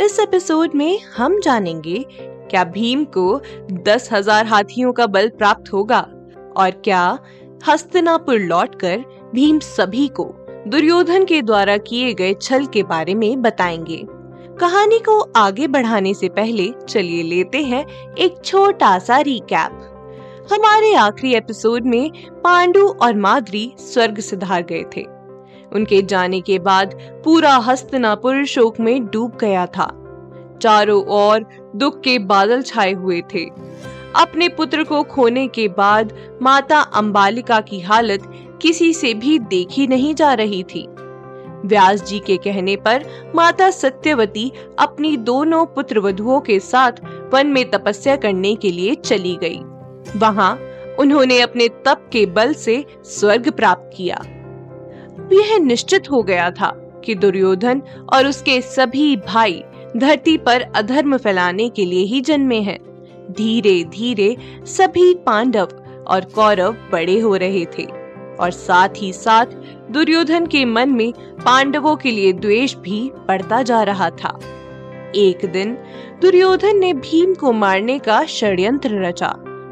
इस एपिसोड में हम जानेंगे क्या भीम को दस हज़ार हाथियों का बल प्राप्त होगा और क्या हस्तिनापुर लौटकर भीम सभी को दुर्योधन के द्वारा किए गए छल के बारे में बताएँगे। कहानी को आगे बढ़ाने से पहले चलिए लेते हैं एक छोटा सा रिकैप हमारे आखिरी एपिसोड में पांडु और माद्री स्वर्ग सिधार गए थे। उनके जाने के बाद पूरा हस्तनापुर शोक में डूब गया था। चारों ओर दुख के बादल छाए हुए थे। अपने पुत्र को खोने के बाद माता अंबालिका की हालत किसी से भी देखी नहीं जा रही थी। व्यास जी के कहने पर माता सत्यवती अपनी दोनों पुत्र वधुओं के साथ वन में तपस्या करने के लिए चली गई। वहाँ उन्होंने अपने तप के बल से स्वर्ग प्राप्त किया। यह निश्चित हो गया था कि दुर्योधन और उसके सभी भाई धरती पर अधर्म फैलाने के लिए ही जन्मे हैं। धीरे धीरे सभी पांडव और कौरव बड़े हो रहे थे और साथ ही साथ दुर्योधन के मन में पांडवों के लिए द्वेष भी बढ़ता जा रहा था। एक दिन दुर्योधन ने भीम को मारने का षड्यंत्र रचा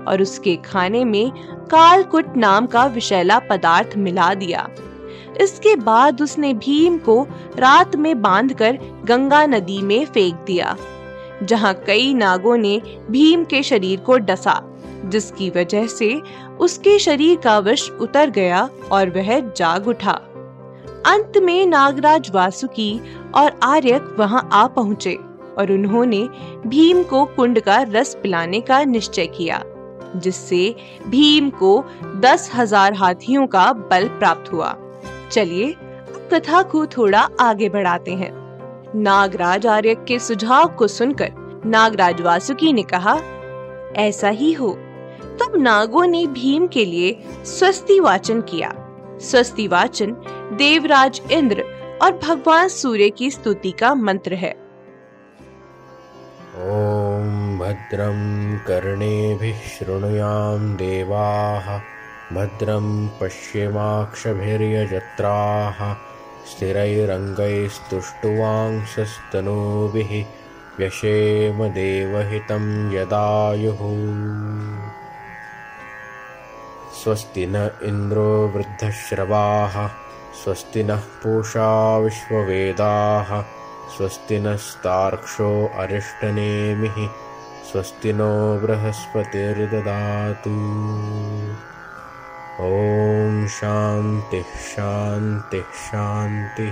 और उसके खाने में कालकुट नाम का विषैला पदार्थ मिला दिया। इसके बाद उसने भीम को रात में बांधकर गंगा नदी में फेंक दिया, जहाँ कई नागों ने भीम के शरीर को डसा, जिसकी वजह से उसके शरीर का विष उतर गया और वह जाग उठा। अंत में नागराज वासुकी और आर्यक वहाँ आ पहुँचे और उन्होंने भीम को कुंड का रस पिलाने का निश्चय किया, जिससे भीम को दस हज़ार हाथियों का बल प्राप्त हुआ। चलिए, अब कथा को थोड़ा आगे बढ़ाते हैं। नागराज आर्य के सुझाव को सुनकर नागराज वासुकी ने कहा, ऐसा ही हो। तब नागों ने भीम के लिए स्वस्ति वाचन किया। स्वस्ति वाचन देवराज इंद्र और भगवान सूर्य की स्तुति का मंत्र है। ओम भद्रम कर्णेभिः शृणुयाम देवाः। भद्रं पश्येमाक्षभिर्यजत्राः स्थिरैरङ्गैस्तुष्टुवांसस्तनूभिः व्यशेम देवहितं यदायुः। स्वस्ति न इन्द्रो वृद्धश्रवाः स्वस्ति नः पूषा विश्ववेदाः स्वस्ति नस्तार्क्ष्यो अरिष्टनेमिः स्वस्ति नो बृहस्पतिर्ददातु ओम शांति शांति शांति।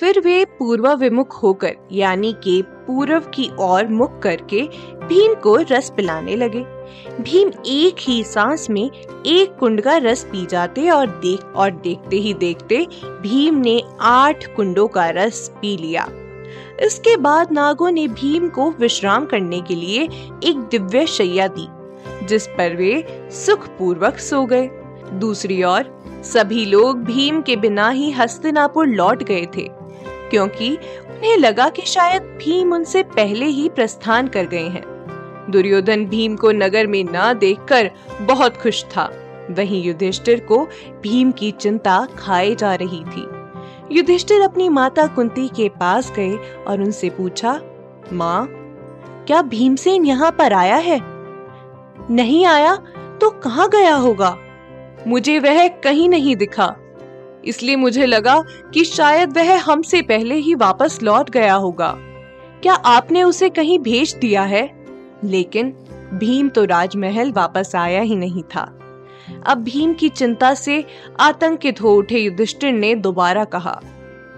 फिर वे पूर्व विमुख होकर, यानी के पूर्व की ओर मुख करके भीम को रस पिलाने लगे। भीम एक ही सांस में एक कुंड का रस पी जाते और देख, और देखते ही देखते भीम ने आठ कुंडों का रस पी लिया। इसके बाद नागों ने भीम को विश्राम करने के लिए एक दिव्य शैया दी, जिस पर वे सुख पूर्वक सो गए। दूसरी ओर, सभी लोग भीम के बिना ही हस्तिनापुर लौट गए थे, क्योंकि उन्हें लगा कि शायद भीम उनसे पहले ही प्रस्थान कर गए हैं। दुर्योधन भीम को नगर में न देखकर बहुत खुश था। वहीं युधिष्ठिर को भीम की चिंता खाए जा रही थी। युधिष्ठिर अपनी माता कुंती के पास गए और उनसे पूछा, माँ, क्या भीमसेन यहाँ पर आया है? नहीं आया तो कहाँ गया होगा? मुझे वह कहीं नहीं दिखा। इसलिए मुझे लगा कि शायद वह हमसे पहले ही वापस लौट गया होगा। क्या आपने उसे कहीं भेज दिया है? लेकिन भीम तो राजमहल वापस आया ही नहीं था। अब भीम की चिंता से आतंकित हो उठे युधिष्ठिर ने दोबारा कहा,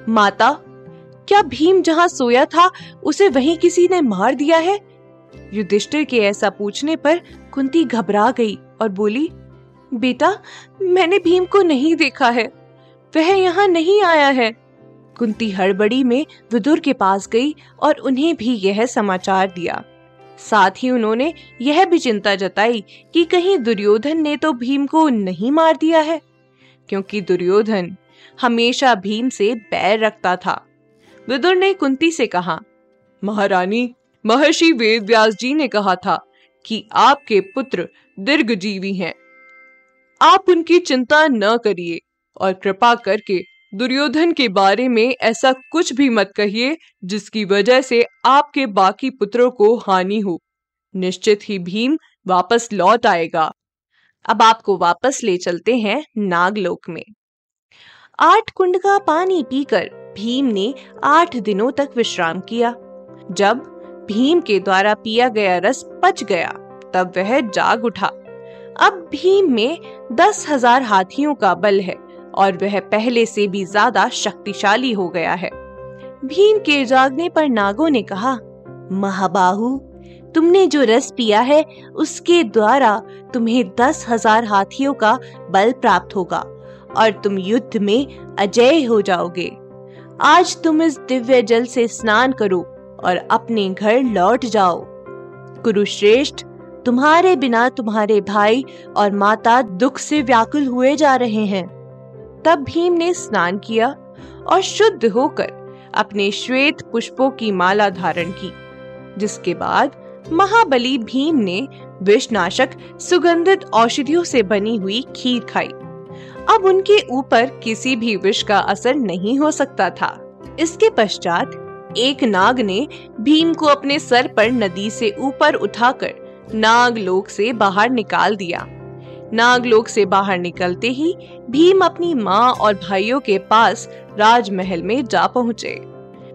माता, क्या भीम जहाँ सोया था, उसे वहीं किसी ने मार दिया है? युधिष्ठिर के ऐसा पूछने पर कुंती घबरा गई और बोली, बेटा, मैंने भीम को नहीं देखा है, वह यहाँ नहीं आया है। कुंती हड़बड़ी में विदुर के पास गई और उन्हें भी यह समाचार दिया। साथ ही उन्होंने यह भी चिंता जताई कि कहीं दुर्योधन ने तो भीम को नहीं मार दिया है, क्योंकि दुर्योधन हमेशा भीम से बैर रखता था। विदुर ने कुंती से कहा, महारानी, महर्षि वेद व्यास जी ने कहा था कि आपके पुत्र दीर्घजीवी हैं। आप उनकी चिंता न करिए और कृपा करके दुर्योधन के बारे में ऐसा कुछ भी मत कहिए, जिसकी वजह से आपके बाकी पुत्रों को हानि हो। निश्चित ही भीम वापस लौट आएगा। अब आपको वापस ले चलते हैं नागलोक में। आठ कुंड का पानी पीकर भीम ने आठ दिनों तक विश्राम किया। जब भीम के द्वारा पिया गया रस पच गया, तब वह जाग उठा। अब भीम में दस हज़ार हाथियों का बल है। और वह पहले से भी ज़्यादा शक्तिशाली हो गया है। भीम के जागने पर नागो ने कहा, महाबाहु, तुमने जो रस पिया है, उसके द्वारा तुम्हें दस हज़ार हाथियों का बल प्राप्त होगा और तुम युद्ध में अजय हो जाओगे। आज तुम इस दिव्य जल से स्नान करो और अपने घर लौट जाओ। कुरुश्रेष्ठ, तुम्हारे बिना तुम्हारे भाई और माता दुख से व्याकुल हुए जा रहे हैं। तब भीम ने स्नान किया और शुद्ध होकर अपने श्वेत पुष्पों की माला धारण की, जिसके बाद महाबली भीम ने विषनाशक सुगंधित औषधियों से बनी हुई खीर खाई। अब उनके ऊपर किसी भी विष का असर नहीं हो सकता था। इसके पश्चात एक नाग ने भीम को अपने सर पर नदी से ऊपर उठाकर नागलोक से बाहर निकाल दिया। नागलोक से बाहर निकलते ही भीम अपनी माँ और भाइयों के पास राजमहल में जा पहुँचे।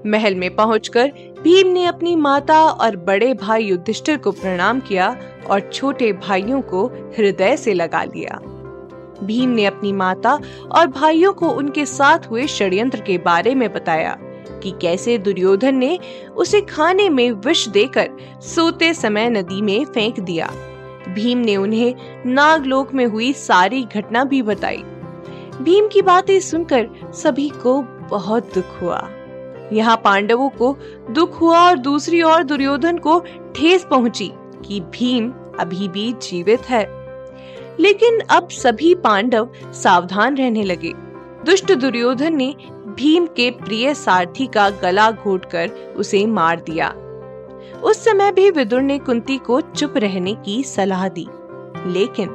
महल में पहुंचकर भीम ने अपनी माता और बड़े भाई युधिष्ठिर को प्रणाम किया और छोटे भाइयों को हृदय से लगा लिया। भीम ने अपनी माता और भाइयों को उनके साथ हुए षड्यंत्र के बारे में बताया कि कैसे दुर्योधन ने उसे खाने में विष देकर सोते समय नदी में फेंक दिया। भीम ने उन्हें नागलोक में हुई सारी घटना भी बताई। भीम की बातें सुनकर सभी को बहुत दुख हुआ। यहाँ पांडवों को दुख हुआ और दूसरी ओर दुर्योधन को ठेस पहुँची कि भीम अभी भी जीवित है। लेकिन अब सभी पांडव सावधान रहने लगे। दुष्ट दुर्योधन ने भीम के प्रिय सारथी का गला घोटकर उसे मार दिया। उस समय भी विदुर ने कुंती को चुप रहने की सलाह दी। लेकिन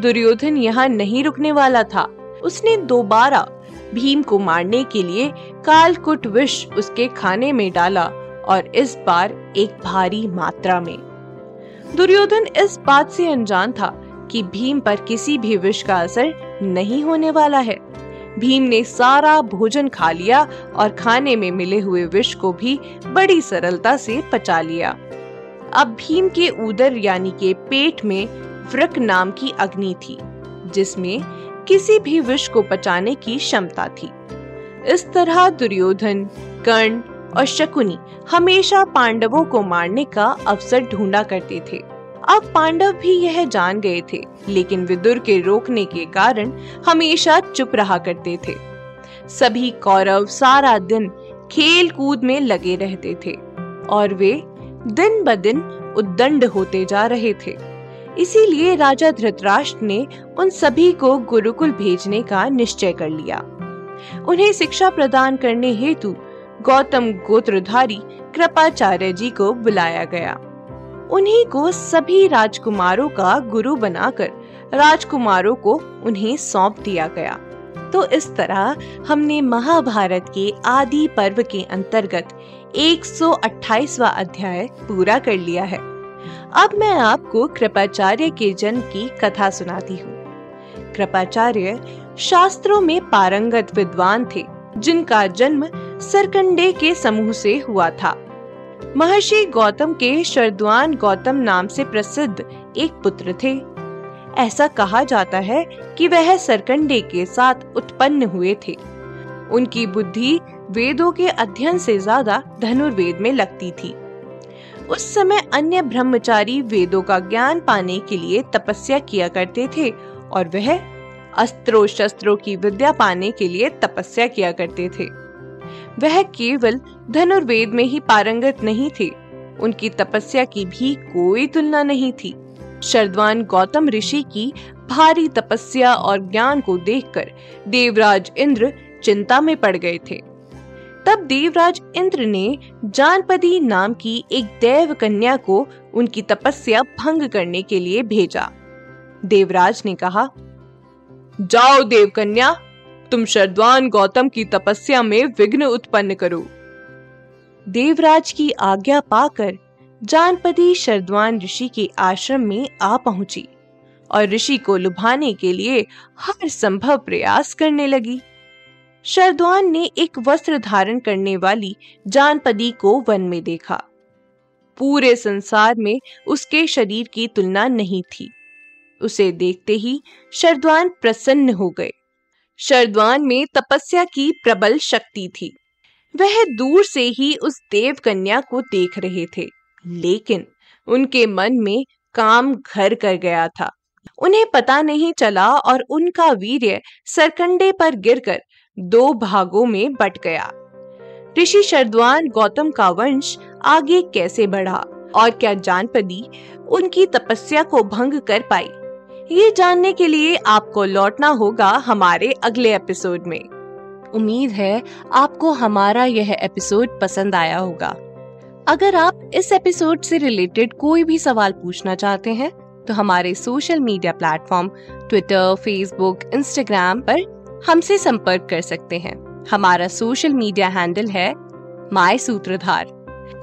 दुर्योधन यहाँ नहीं रुकने वाला था। उसने दोबारा भीम को मारने के लिए कालकुट विष उसके खाने में डाला और इस बार एक भारी मात्रा में। दुर्योधन इस बात से अनजान था कि भीम पर किसी भी विष का असर नहीं होने वाला है। भीम ने सारा भोजन खा लिया और खाने में मिले हुए विष को भी बड़ी सरलता से पचा लिया। अब भीम के उदर यानी के पेट में वृक नाम की अग्नि थी, जिसमें किसी भी विष को पचाने की क्षमता थी। इस तरह दुर्योधन, कर्ण और शकुनी हमेशा पांडवों को मारने का अवसर ढूंढा करते थे। अब पांडव भी यह जान गए थे, लेकिन विदुर के रोकने के कारण हमेशा चुप रहा करते थे। सभी कौरव सारा दिन खेल कूद में लगे रहते थे और वे दिन ब दिन उद्दंड होते जा रहे थे। इसीलिए राजा धृतराष्ट्र ने उन सभी को गुरुकुल भेजने का निश्चय कर लिया। उन्हें शिक्षा प्रदान करने हेतु गौतम गोत्रधारी कृपाचार्य जी को बुलाया गया। उन्हीं को सभी राजकुमारों का गुरु बनाकर राजकुमारों को उन्हें सौंप दिया गया। तो इस तरह हमने महाभारत के आदि पर्व के अंतर्गत 128वां अध्याय पूरा कर लिया है। अब मैं आपको कृपाचार्य के जन्म की कथा सुनाती हूँ। कृपाचार्य शास्त्रों में पारंगत विद्वान थे, जिनका जन्म सरकंडे के समूह से हुआ था। महर्षि गौतम के शरद्वान गौतम नाम से प्रसिद्ध एक पुत्र थे। ऐसा कहा जाता है कि वह सरकंडे के साथ उत्पन्न हुए थे। उनकी बुद्धि वेदों के अध्ययन से ज़्यादा धनुर्वेद में लगती थी। उस समय अन्य ब्रह्मचारी वेदों का ज्ञान पाने के लिए तपस्या किया करते थे और वह अस्त्रों शस्त्रों की विद्या पाने के लिए तपस्या किया करते थे। वह केवल धनुर्वेद में ही पारंगत नहीं थे। उनकी तपस्या की भी कोई तुलना नहीं थी। शरदवान गौतम ऋषि की भारी तपस्या और ज्ञान को देखकर देवराज इंद्र चिंता में पड़ गए थे। तब देवराज इंद्र ने जानपदी नाम की एक देव कन्या को उनकी तपस्या भंग करने के लिए भेजा। देवराज ने कहा, जाओ देव कन्या तुम शरद्वान गौतम की तपस्या में विघ्न उत्पन्न करो। देवराज की आज्ञा पाकर जानपदी शरद्वान ऋषि के आश्रम में आ पहुँची और ऋषि को लुभाने के लिए हर संभव प्रयास करने लगी। शरद्वान ने एक वस्त्र धारण करने वाली जानपदी को वन में देखा। पूरे संसार में उसके शरीर की तुलना नहीं थी। उसे देखते ही शरद्वान प्रसन्न हो गए। शरद्वान में तपस्या की प्रबल शक्ति थी। वह दूर से ही उस देव कन्या को देख रहे थे, लेकिन उनके मन में काम घर कर गया था। उन्हें पता नहीं चला और उनका वीर्य सरकंडे पर गिरकर दो भागों में बट गया। ऋषि शरद्वान गौतम का वंश आगे कैसे बढ़ा और क्या जानपदी उनकी तपस्या को भंग कर पाई? ये जानने के लिए आपको लौटना होगा हमारे अगले एपिसोड में। उम्मीद है आपको हमारा यह एपिसोड पसंद आया होगा। अगर आप इस एपिसोड से रिलेटेड कोई भी सवाल पूछना चाहते हैं तो हमारे social media platform Twitter, Facebook, Instagram पर हमसे संपर्क कर सकते हैं। हमारा सोशल मीडिया हैंडल है माय सूत्रधार।